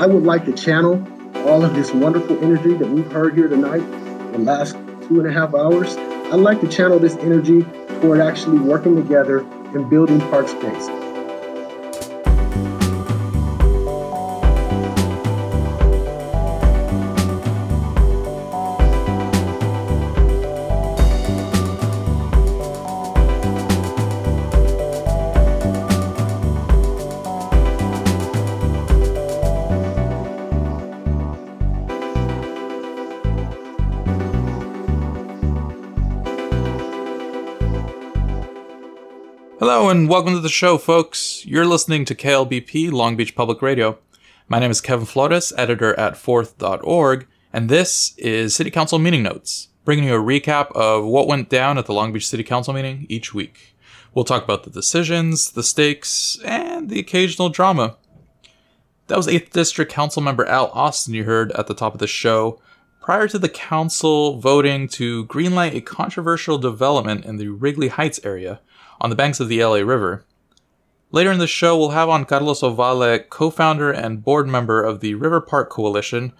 I would like to channel all of this wonderful energy that we've heard here tonight, the last two and a half hours. I'd like to channel this energy toward actually working together and building park space. And welcome to the show, folks. You're listening to KLBP Long Beach Public Radio. My name is Kevin Flores, editor at Forthe.org, and this is City Council Meeting Notes, bringing you a recap of what went down at the Long Beach City Council meeting each week. We'll talk about the decisions, the stakes, and the occasional drama. That was 8th District Council member Al Austin you heard at the top of the show, prior to the council voting to greenlight a controversial development in the Wrigley Heights area on the banks of the LA River. Later in the show, we'll have on Carlos Ovalle, co founder and board member of the River Park Coalition,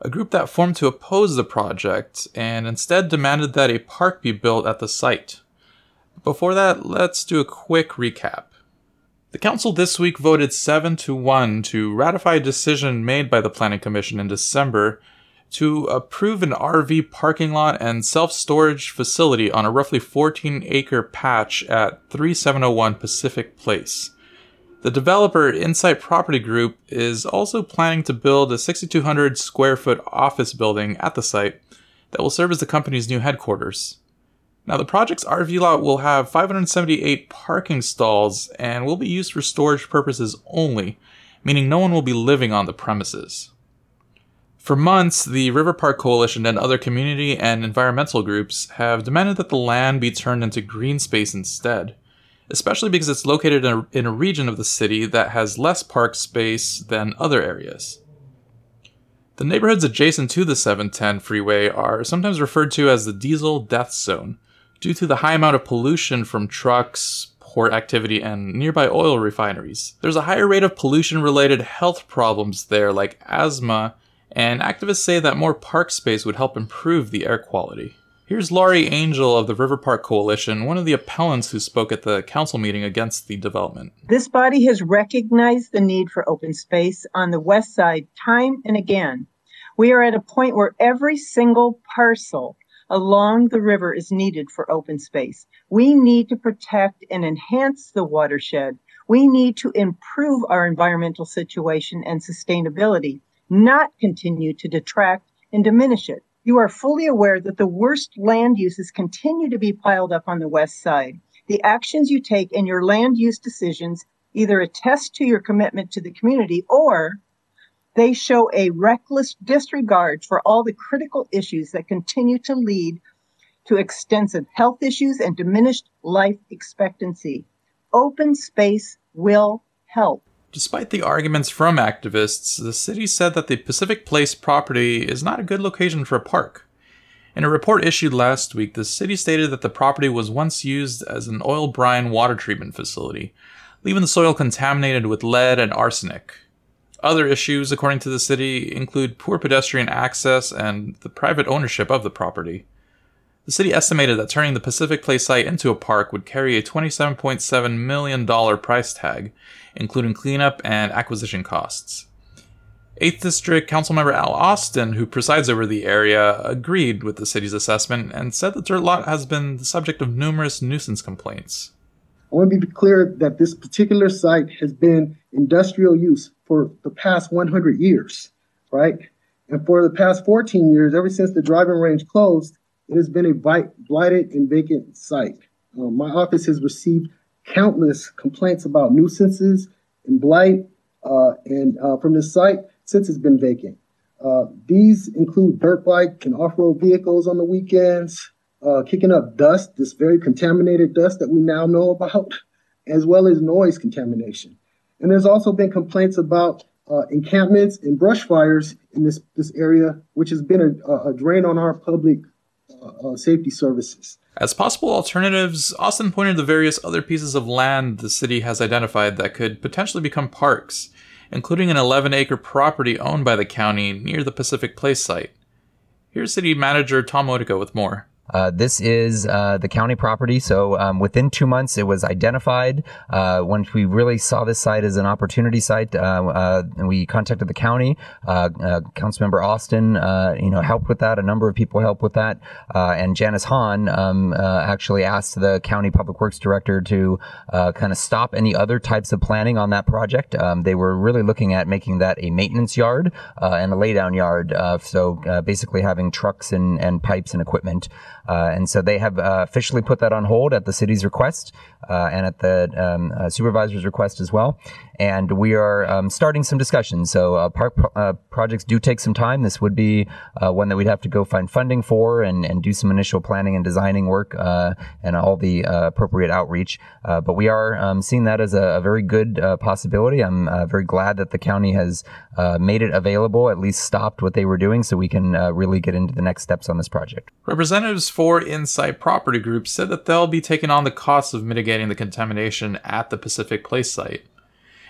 a group that formed to oppose the project and instead demanded that a park be built at the site. Before that, let's do a quick recap. The council this week voted 7 to 1 to ratify a decision made by the Planning Commission in December to approve an RV parking lot and self storage facility on a roughly 14 acre patch at 3701 Pacific Place. The developer Insight Property Group is also planning to build a 6,200 square foot office building at the site that will serve as the company's new headquarters. Now, the project's RV lot will have 578 parking stalls and will be used for storage purposes only, meaning no one will be living on the premises. For months, the River Park Coalition and other community and environmental groups have demanded that the land be turned into green space instead, especially because it's located in a, in a region of the city that has less park space than other areas. The neighborhoods adjacent to the 710 freeway are sometimes referred to as the diesel death zone due to the high amount of pollution from trucks, port activity, and nearby oil refineries. There's a higher rate of pollution related health problems there, like asthma and activists say that more park space would help improve the air quality. Here's Laurie Angel of the River Park Coalition, one of the appellants who spoke at the council meeting against the development. This body has recognized the need for open space on the west side time and again. We are at a point where every single parcel along the river is needed for open space. We need to protect and enhance the watershed. We need to improve our environmental situation and sustainability not continue to detract and diminish it. You are fully aware that the worst land uses continue to be piled up on the west side. The actions you take in your land use decisions either attest to your commitment to the community or they show a reckless disregard for all the critical issues that continue to lead to extensive health issues and diminished life expectancy. Open space will help. Despite the arguments from activists, the city said that the Pacific Place property is not a good location for a park. In a report issued last week, the city stated that the property was once used as an oil brine water treatment facility, leaving the soil contaminated with lead and arsenic. Other issues, according to the city, include poor pedestrian access and the private ownership of the property. The city estimated that turning the Pacific Place site into a park would carry a $27.7 million price tag, including cleanup and acquisition costs. 8th District Councilmember Al Austin, who presides over the area, agreed with the city's assessment and said the dirt lot has been the subject of numerous nuisance complaints. I want to be clear that this particular site has been industrial use for the past 100 years, right? And for the past 14 years, ever since the driving range closed, it has been a blighted and vacant site. Uh, my office has received countless complaints about nuisances and blight uh, and uh, from this site since it's been vacant. Uh, these include dirt bike and off-road vehicles on the weekends, uh, kicking up dust, this very contaminated dust that we now know about, as well as noise contamination. And there's also been complaints about uh, encampments and brush fires in this, this area, which has been a, a drain on our public uh, safety services. As possible alternatives, Austin pointed to various other pieces of land the city has identified that could potentially become parks, including an 11 acre property owned by the county near the Pacific Place site. Here's City Manager Tom Modica with more. Uh, this is uh, the county property. So um, within two months, it was identified. Uh, once we really saw this site as an opportunity site, uh, uh, we contacted the county. Uh, Councilmember Austin, you know, helped with that. A number of people helped with that. and Janice Hahn um, actually asked the county public works director to kind of stop any other types of planning on that project. Um, they were really looking at making that a maintenance yard and a laydown yard. so basically having trucks and, and pipes and equipment. Uh, and so they have uh, officially put that on hold at the city's request uh, and at the um, uh, supervisor's request as well. And we are um, starting some discussions. So uh, park pro- uh, projects do take some time. This would be one that we'd have to go find funding for and, and do some initial planning and designing work and all the appropriate outreach. but we are um, seeing that as a, a very good possibility. I'm very glad that the county has made it available, at least stopped what they were doing, so we can really get into the next steps on this project. Representatives for Insight Property Group said that they'll be taking on the costs of mitigating the contamination at the Pacific Place site.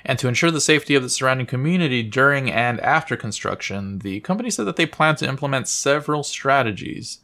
And to ensure the safety of the surrounding community during and after construction, the company said that they plan to implement several strategies,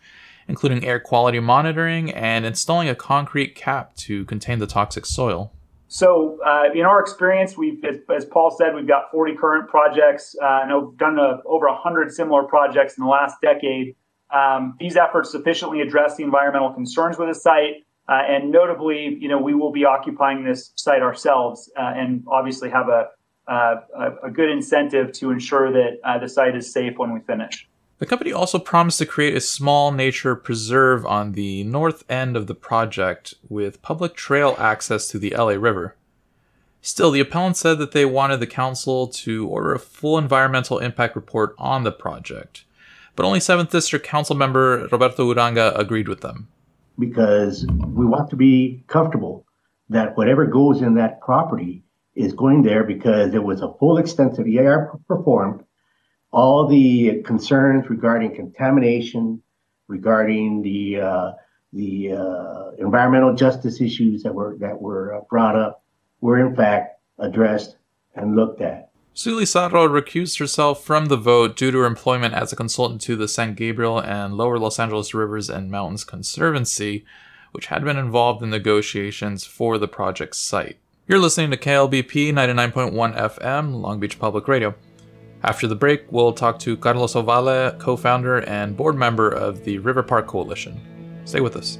including air quality monitoring and installing a concrete cap to contain the toxic soil. So, uh, in our experience, we've, as, as, Paul said, we've got 40 current projects uh, and done a, over 100 similar projects in the last decade. Um, these efforts sufficiently address the environmental concerns with the site, uh, and notably, you know, we will be occupying this site ourselves, uh, and obviously have a, a, a good incentive to ensure that uh, the site is safe when we finish. The company also promised to create a small nature preserve on the north end of the project with public trail access to the LA River. Still, the appellant said that they wanted the council to order a full environmental impact report on the project but only 7th District Council member Roberto Uranga agreed with them. Because we want to be comfortable that whatever goes in that property is going there because there was a full extensive EIR performed. All the concerns regarding contamination, regarding the uh, the uh, environmental justice issues that were that were uh, brought up were in fact addressed and looked at. Suely Saro recused herself from the vote due to her employment as a consultant to the San Gabriel and Lower Los Angeles Rivers and Mountains Conservancy, which had been involved in negotiations for the project site. You're listening to KLBP 99.1 FM, Long Beach Public Radio. After the break, we'll talk to Carlos Ovalle, co founder and board member of the River Park Coalition. Stay with us.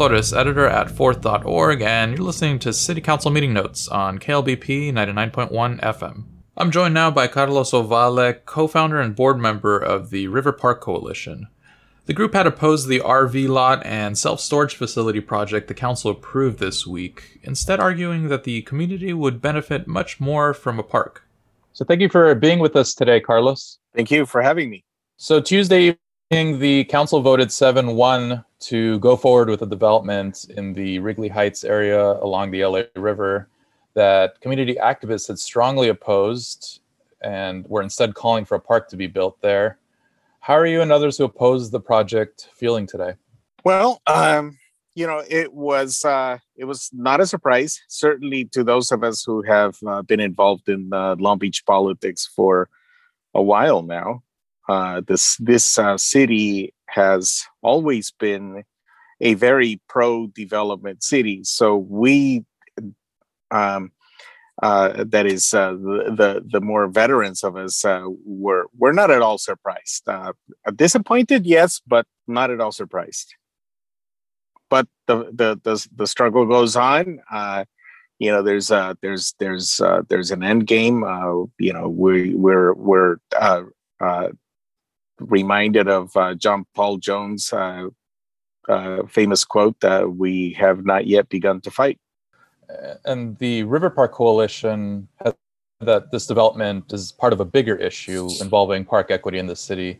Flores, editor at Forthe.org, and you're listening to City Council Meeting Notes on KLBP 99.1 FM. I'm joined now by Carlos Ovalle, co founder and board member of the River Park Coalition. The group had opposed the RV lot and self storage facility project the council approved this week, instead, arguing that the community would benefit much more from a park. So, thank you for being with us today, Carlos. Thank you for having me. So, Tuesday evening, the council voted 7 1 to go forward with a development in the Wrigley Heights area along the LA River that community activists had strongly opposed and were instead calling for a park to be built there. How are you and others who oppose the project feeling today? Well, um, you know, it was uh, it was not a surprise, certainly to those of us who have uh, been involved in uh, Long Beach politics for a while now. Uh, this this uh, city has always been a very pro development city, so we um, uh, that is uh, the, the, more veterans of us uh, were were not at all surprised. Uh, disappointed, yes, but not at all surprised. But the the the, the struggle goes on. Uh, you know, there's uh, there's there's there's an end game. you know, we we're we're reminded of uh, John Paul Jones' uh, uh, famous quote: that "We have not yet begun to fight." and the River Park Coalition has that this development is part of a bigger issue involving park equity in the city.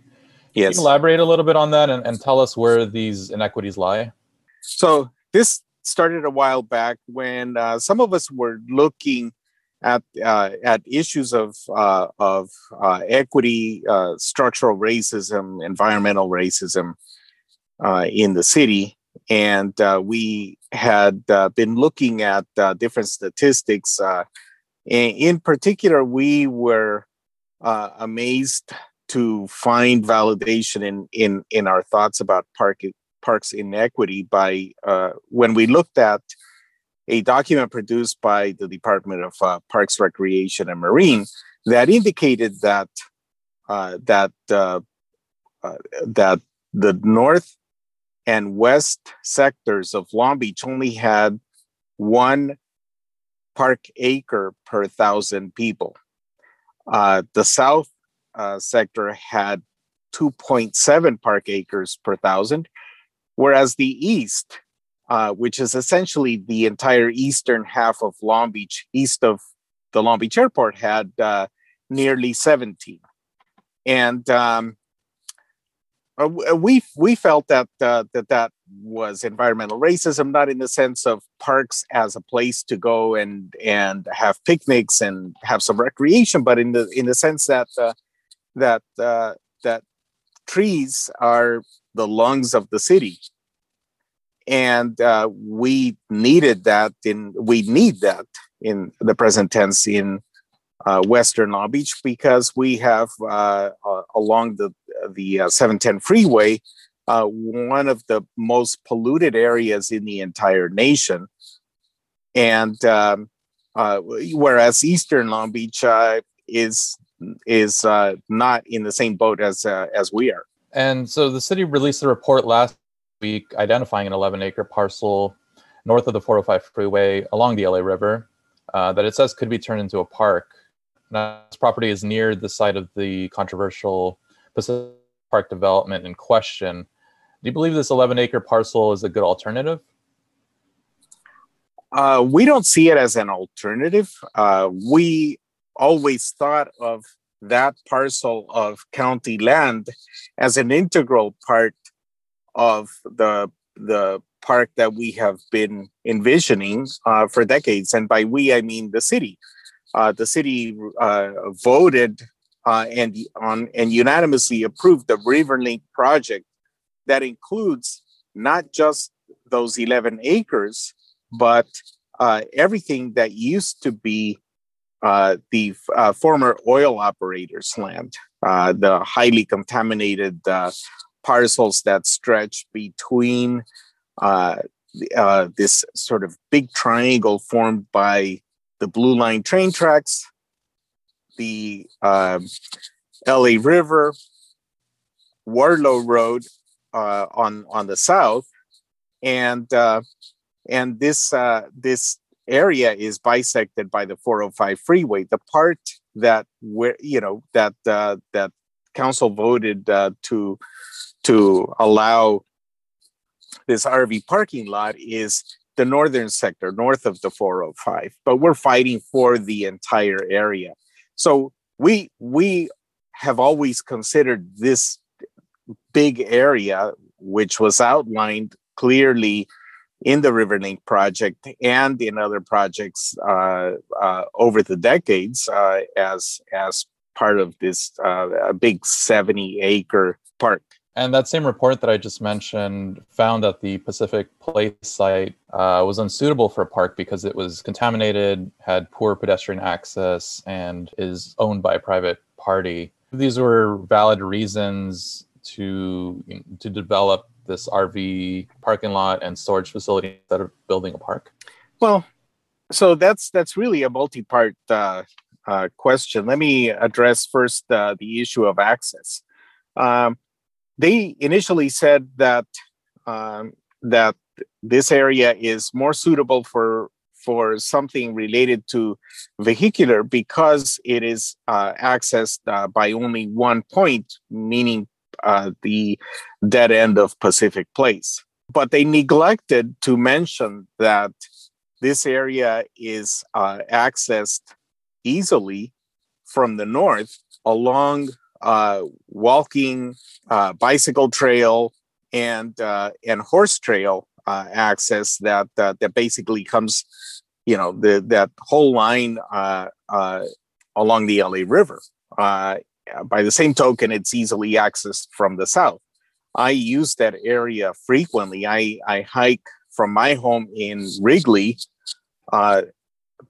Yes. Can you elaborate a little bit on that and, and tell us where these inequities lie? So this started a while back when uh, some of us were looking at uh, at issues of uh, of uh, equity, uh, structural racism, environmental racism uh, in the city, and uh, we had been looking at different statistics. In particular, we were amazed to find validation in in in our thoughts about park parks inequity by when we looked at a document produced by the Department of Parks, Recreation, and Marine that indicated that that that the north and west sectors of Long Beach only had one park acre per thousand people. Uh, the south uh, sector had 2.7 park acres per thousand, whereas the east, uh, which is essentially the entire eastern half of Long Beach, east of the Long Beach airport, had uh, nearly 17. And um, uh, uh, we we felt that uh, that that was environmental racism, not in the sense of parks as a place to go and and have picnics and have some recreation, but in the in the sense that that that trees are the lungs of the city, and uh, we needed that in we need that in the present tense in uh, Western Long Beach because we have uh, along the the uh, 710 freeway uh, one of the most polluted areas in the entire nation, and um, uh, whereas Eastern Long Beach is is not in the same boat as as we are. And so the city released a report last week identifying an 11 acre parcel north of the 405 freeway along the LA River that it says could be turned into a park. Now, this property is near the site of the controversial Pacific Park development in question. Do you believe this 11 acre parcel is a good alternative? Uh, we don't see it as an alternative. Uh, we always thought of that parcel of county land as an integral part of the the park that we have been envisioning uh, for decades, and by we I mean the city. Uh, the city uh, voted uh, and on and unanimously approved the Riverlink project that includes not just those 11 acres, but uh, everything that used to be uh, the former oil operators' land, the highly contaminated parcels that stretch between this sort of big triangle formed by the Blue Line train tracks, the uh, LA River, Wardlow Road uh, on on the south, and uh, and this uh, this area is bisected by the 405 freeway. The part that where you know that uh, that council voted uh, to to allow this RV parking lot is the northern sector, north of the 405. But we're fighting for the entire area. So we we have always considered this big area, which was outlined clearly in the Riverlink project and in other projects uh, uh, over the decades uh, as as part of this uh, big 70 acre park. And that same report that I just mentioned found that the Pacific Place site uh, was unsuitable for a park because it was contaminated, had poor pedestrian access, and is owned by a private party. These were valid reasons to to develop this RV parking lot and storage facility instead of building a park? Well, so that's that's really a multi-part uh, uh, question. Let me address first uh, the issue of access. Um, they initially said that um, that this area is more suitable for for something related to vehicular because it is uh, accessed uh, by only one point, meaning uh, the dead end of Pacific Place. But they neglected to mention that this area is uh, accessed easily from the north along uh, walking, uh, bicycle trail, and uh, and horse trail uh, access that that basically comes, you know, the that whole line along the LA River by the same token, it's easily accessed from the south. I use that area frequently. I, I hike from my home in Wrigley uh,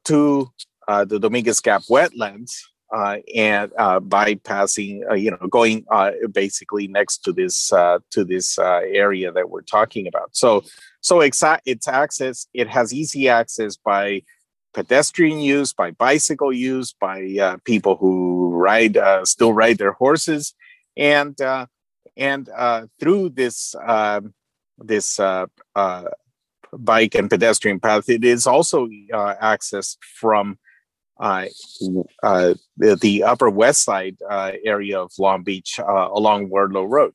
to uh, the Dominguez Gap wetlands uh, and uh, bypassing, uh, you know, going uh, basically next to this to this area that we're talking about. So, so it's, it's access. It has easy access by pedestrian use, by bicycle use, by uh, people who ride uh, still ride their horses, and uh, and uh, through this um, this uh, uh, bike and pedestrian path, it is also accessed from. The, the, Upper West Side area of Long Beach along Wardlow Road.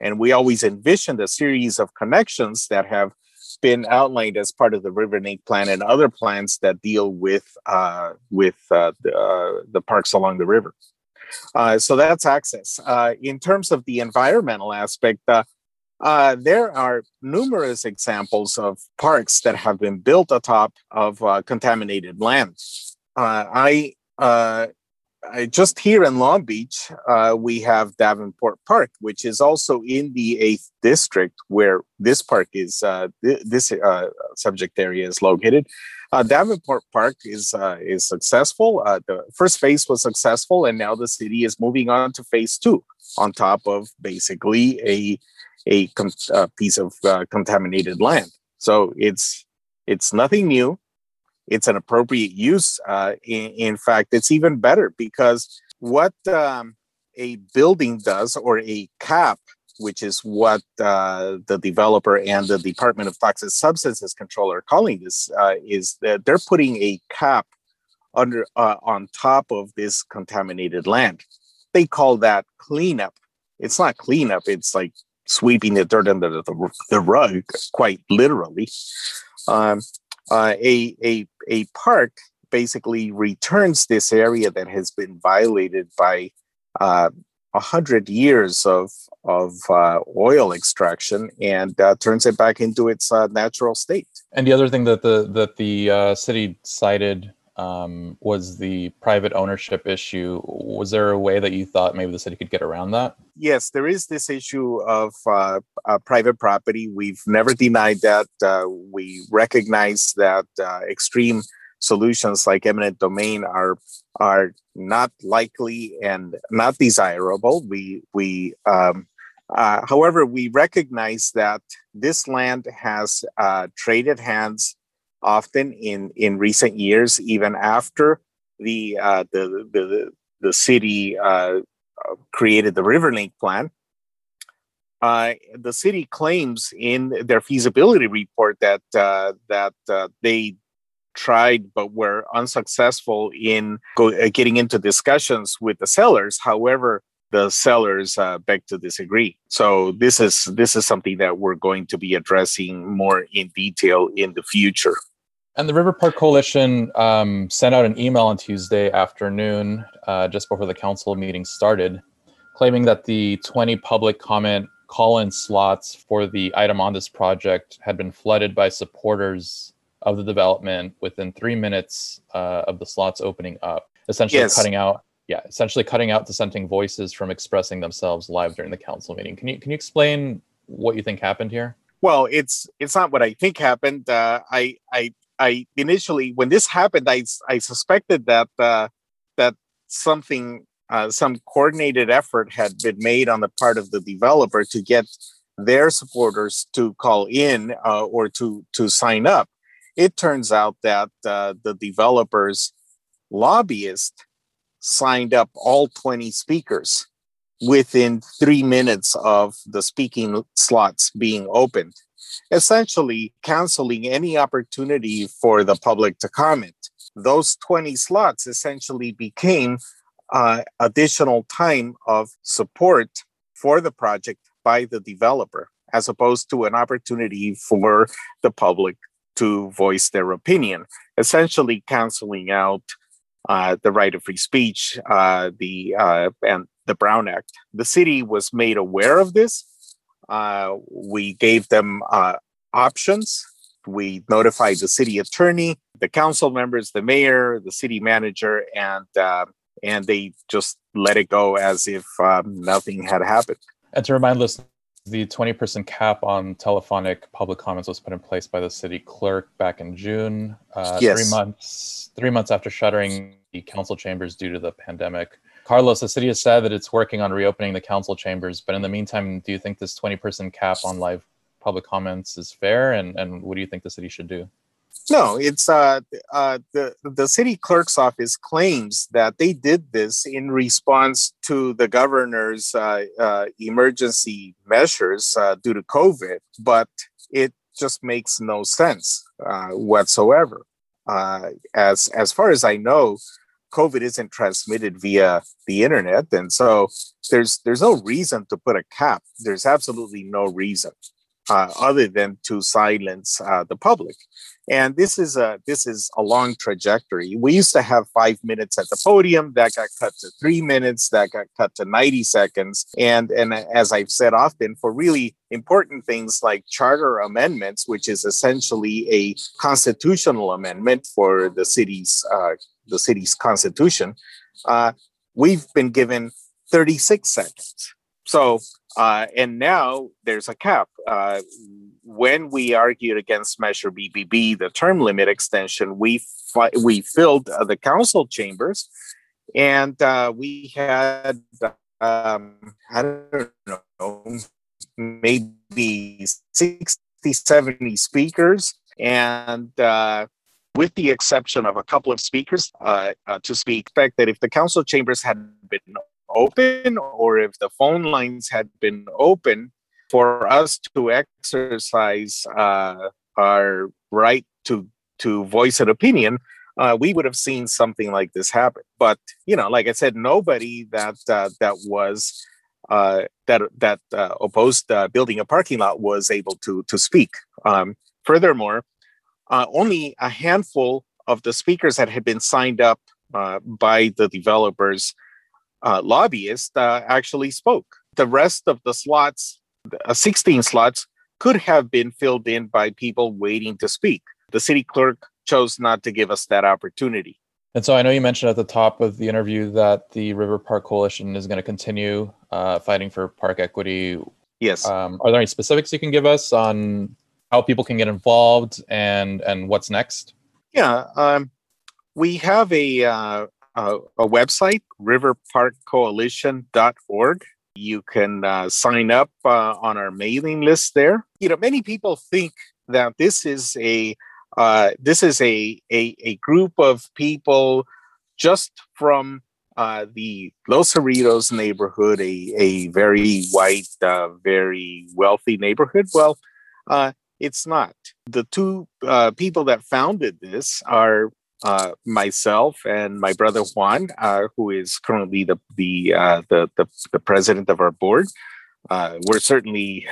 And we always envisioned a series of connections that have been outlined as part of the Riverlink plan and other plans that deal with uh, with uh, the, uh, the, parks along the river. Uh, so that's access. Uh, in terms of the environmental aspect, uh, there are numerous examples of parks that have been built atop of contaminated land. I uh, just here in Long Beach, uh, we have Davenport Park, which is also in the eighth district where this park is, uh, th- this uh, subject area is located. Uh, Davenport Park is uh, is successful. the first phase was successful, and now the city is moving on to phase two, on top of basically a a, a piece of contaminated land. So it's it's nothing new it's an appropriate use. Uh, in, in, fact, it's even better because what um, a building does, or a cap, which is what uh, the developer and the Department of Toxic Substances Control are calling this, uh, is that they're putting a cap under uh, on top of this contaminated land. They call that cleanup. It's not cleanup. It's like sweeping the dirt under the, the rug, quite literally. Um, uh, a, a, a park basically returns this area that has been violated by uh, a uh, hundred years of of uh, oil extraction and uh, turns it back into its uh, natural state. And the other thing that the that the uh, city cited um, was the private ownership issue. Was there a way that you thought maybe the city could get around that? Yes, there is this issue of uh, uh, private property. We've never denied that. Uh, we recognize that uh, extreme solutions like eminent domain are are not likely and not desirable. We we um, uh, however, we recognize that this land has uh, traded hands often in in recent years, even after the uh, the, the the city uh, created the Riverlink plan. uh, the city claims in their feasibility report that uh, that uh, they tried but were unsuccessful in go, uh, getting into discussions with the sellers. However, the sellers uh, beg to disagree. So this is this is something that we're going to be addressing more in detail in the future. And the River Park Coalition um, sent out an email on Tuesday afternoon, uh, just before the council meeting started, claiming that the 20 public comment call-in slots for the item on this project had been flooded by supporters of the development within three minutes uh, of the slots opening up, essentially Yes. cutting out, yeah, essentially cutting out dissenting voices from expressing themselves live during the council meeting. Can you can you explain what you think happened here? Well, it's it's not what I think happened. Uh, I I I initially when this happened, I suspected that uh, that something uh, some coordinated effort had been made on the part of the developer to get their supporters to call in uh, or to to sign up. It turns out that uh, the developers lobbyist signed up all 20 speakers within three minutes of the speaking slots being opened, essentially canceling any opportunity for the public to comment. Those 20 slots essentially became uh, additional time of support for the project by the developer, as opposed to an opportunity for the public to voice their opinion, essentially canceling out uh, the right of free speech, uh, the uh, and the Brown Act. The city was made aware of this. Uh, we gave them uh, options. We notified the city attorney, the council members, the mayor, the city manager, and uh, and they just let it go as if um, nothing had happened. And to remind listeners, the 20% cap on telephonic public comments was put in place by the city clerk back in June, uh, Yes. three months three months after shuttering the council chambers due to the pandemic. Carlos, the city has said that it's working on reopening the council chambers, but in the meantime, do you think this 20% cap on live public comments is fair? And, and what do you think the city should do? No, it's uh, uh, the the city clerk's office claims that they did this in response to the governor's uh, uh, emergency measures uh, due to COVID, but it just makes no sense uh, whatsoever. Uh, as as far as I know, COVID isn't transmitted via the internet, and so there's there's no reason to put a cap. There's absolutely no reason uh, other than to silence uh, the public. And this is a this is a long trajectory. We used to have five minutes at the podium that got cut to three minutes that got cut to 90 seconds. And and as i've said often for really important things like charter amendments which is essentially a constitutional amendment for the city's uh, the city's constitution uh, we've been given 36 seconds so uh, and now there's a cap. Uh, when we argued against Measure BBB, the term limit extension, we fi- we filled uh, the council chambers, and uh, we had um, I don't know maybe 60, 70 speakers, and uh, with the exception of a couple of speakers uh, uh, to speak, expect that if the council chambers had been open or if the phone lines had been open for us to exercise uh, our right to to voice an opinion uh, we would have seen something like this happen. But you know like i said nobody that uh, that was uh, that that uh, opposed uh, building a parking lot was able to to speak. Um, furthermore uh, only a handful of the speakers that had been signed up uh, by the developers uh, lobbyist uh, actually spoke. The rest of the slots, uh, 16 slots, could have been filled in by people waiting to speak. The city clerk chose not to give us that opportunity. And so I know you mentioned at the top of the interview that the River Park Coalition is going to continue uh, fighting for park equity. Yes. Um, are there any specifics you can give us on how people can get involved and and what's next? Yeah. Um, we have a, uh, a, a website, riverparkcoalition.org. You can uh, sign up uh, on our mailing list there. You know, many people think that this is a uh, this is a, a a group of people just from uh, the Los Cerritos neighborhood a, a very white, uh, very wealthy neighborhood? Well, uh, it's not. The two uh, people that founded this are uh, myself and my brother Juan, uh, who is currently the the, the, the the president of our board. we're certainly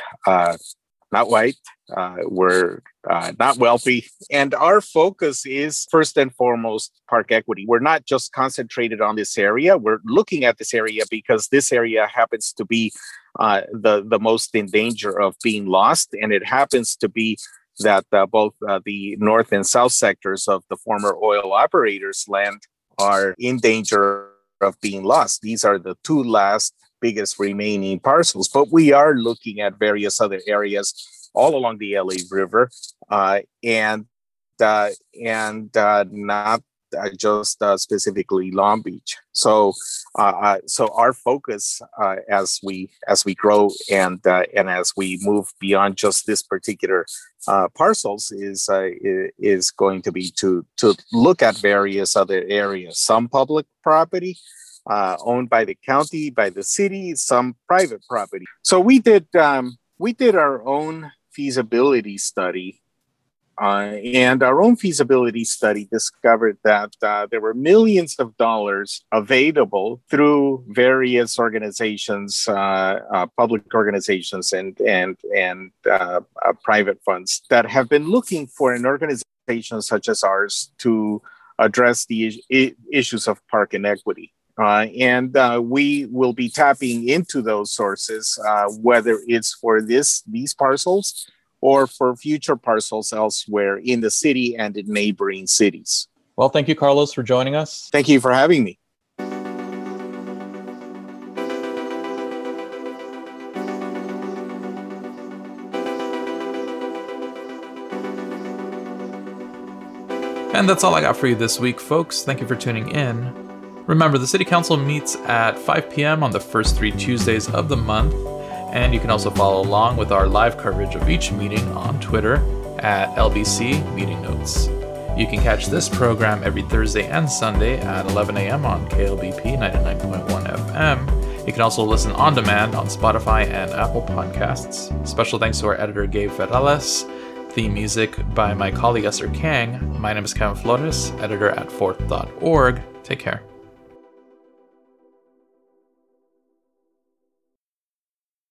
not white. Uh, we're uh, not wealthy. And our focus is first and foremost park equity. We're not just concentrated on this area. We're looking at this area because this area happens to be uh, the, the most in danger of being lost. And it happens to be that uh, both uh, the north and south sectors of the former oil operators' land are in danger of being lost. These are the two last biggest remaining parcels, but we are looking at various other areas all along the LA River, uh, and uh, and uh, not uh, just uh, specifically Long Beach. So, uh, so our focus as we as we grow and and as we move beyond just this particular parcels is is going to be to to look at various other areas, some public property, uh, owned by the county, by the city, some private property. So we did um, we did our own feasibility study. Uh, and our own feasibility study discovered that uh, there were millions of dollars available through various organizations, uh, uh public organizations, and and and uh, private funds that have been looking for an organization such as ours to address the issues of park inequity. Uh, and uh, we will be tapping into those sources, uh, whether it's for this these parcels or for future parcels elsewhere in the city and in neighboring cities. Well, thank you, Carlos, for joining us. Thank you for having me. And that's all I got for you this week, folks. Thank you for tuning in. Remember, the City Council meets at 5 p.m. on the first three Tuesdays of the month, and you can also follow along with our live coverage of each meeting on Twitter at LBC Meeting Notes. You can catch this program every Thursday and Sunday at 11 a.m. on KLBP 99.1 FM. You can also listen on demand on Spotify and Apple Podcasts. Special thanks to our editor, Gabe Ferrales. Theme music by my colleague Esther Kang. My name is Kevin Flores, editor at Forthe.org. Take care.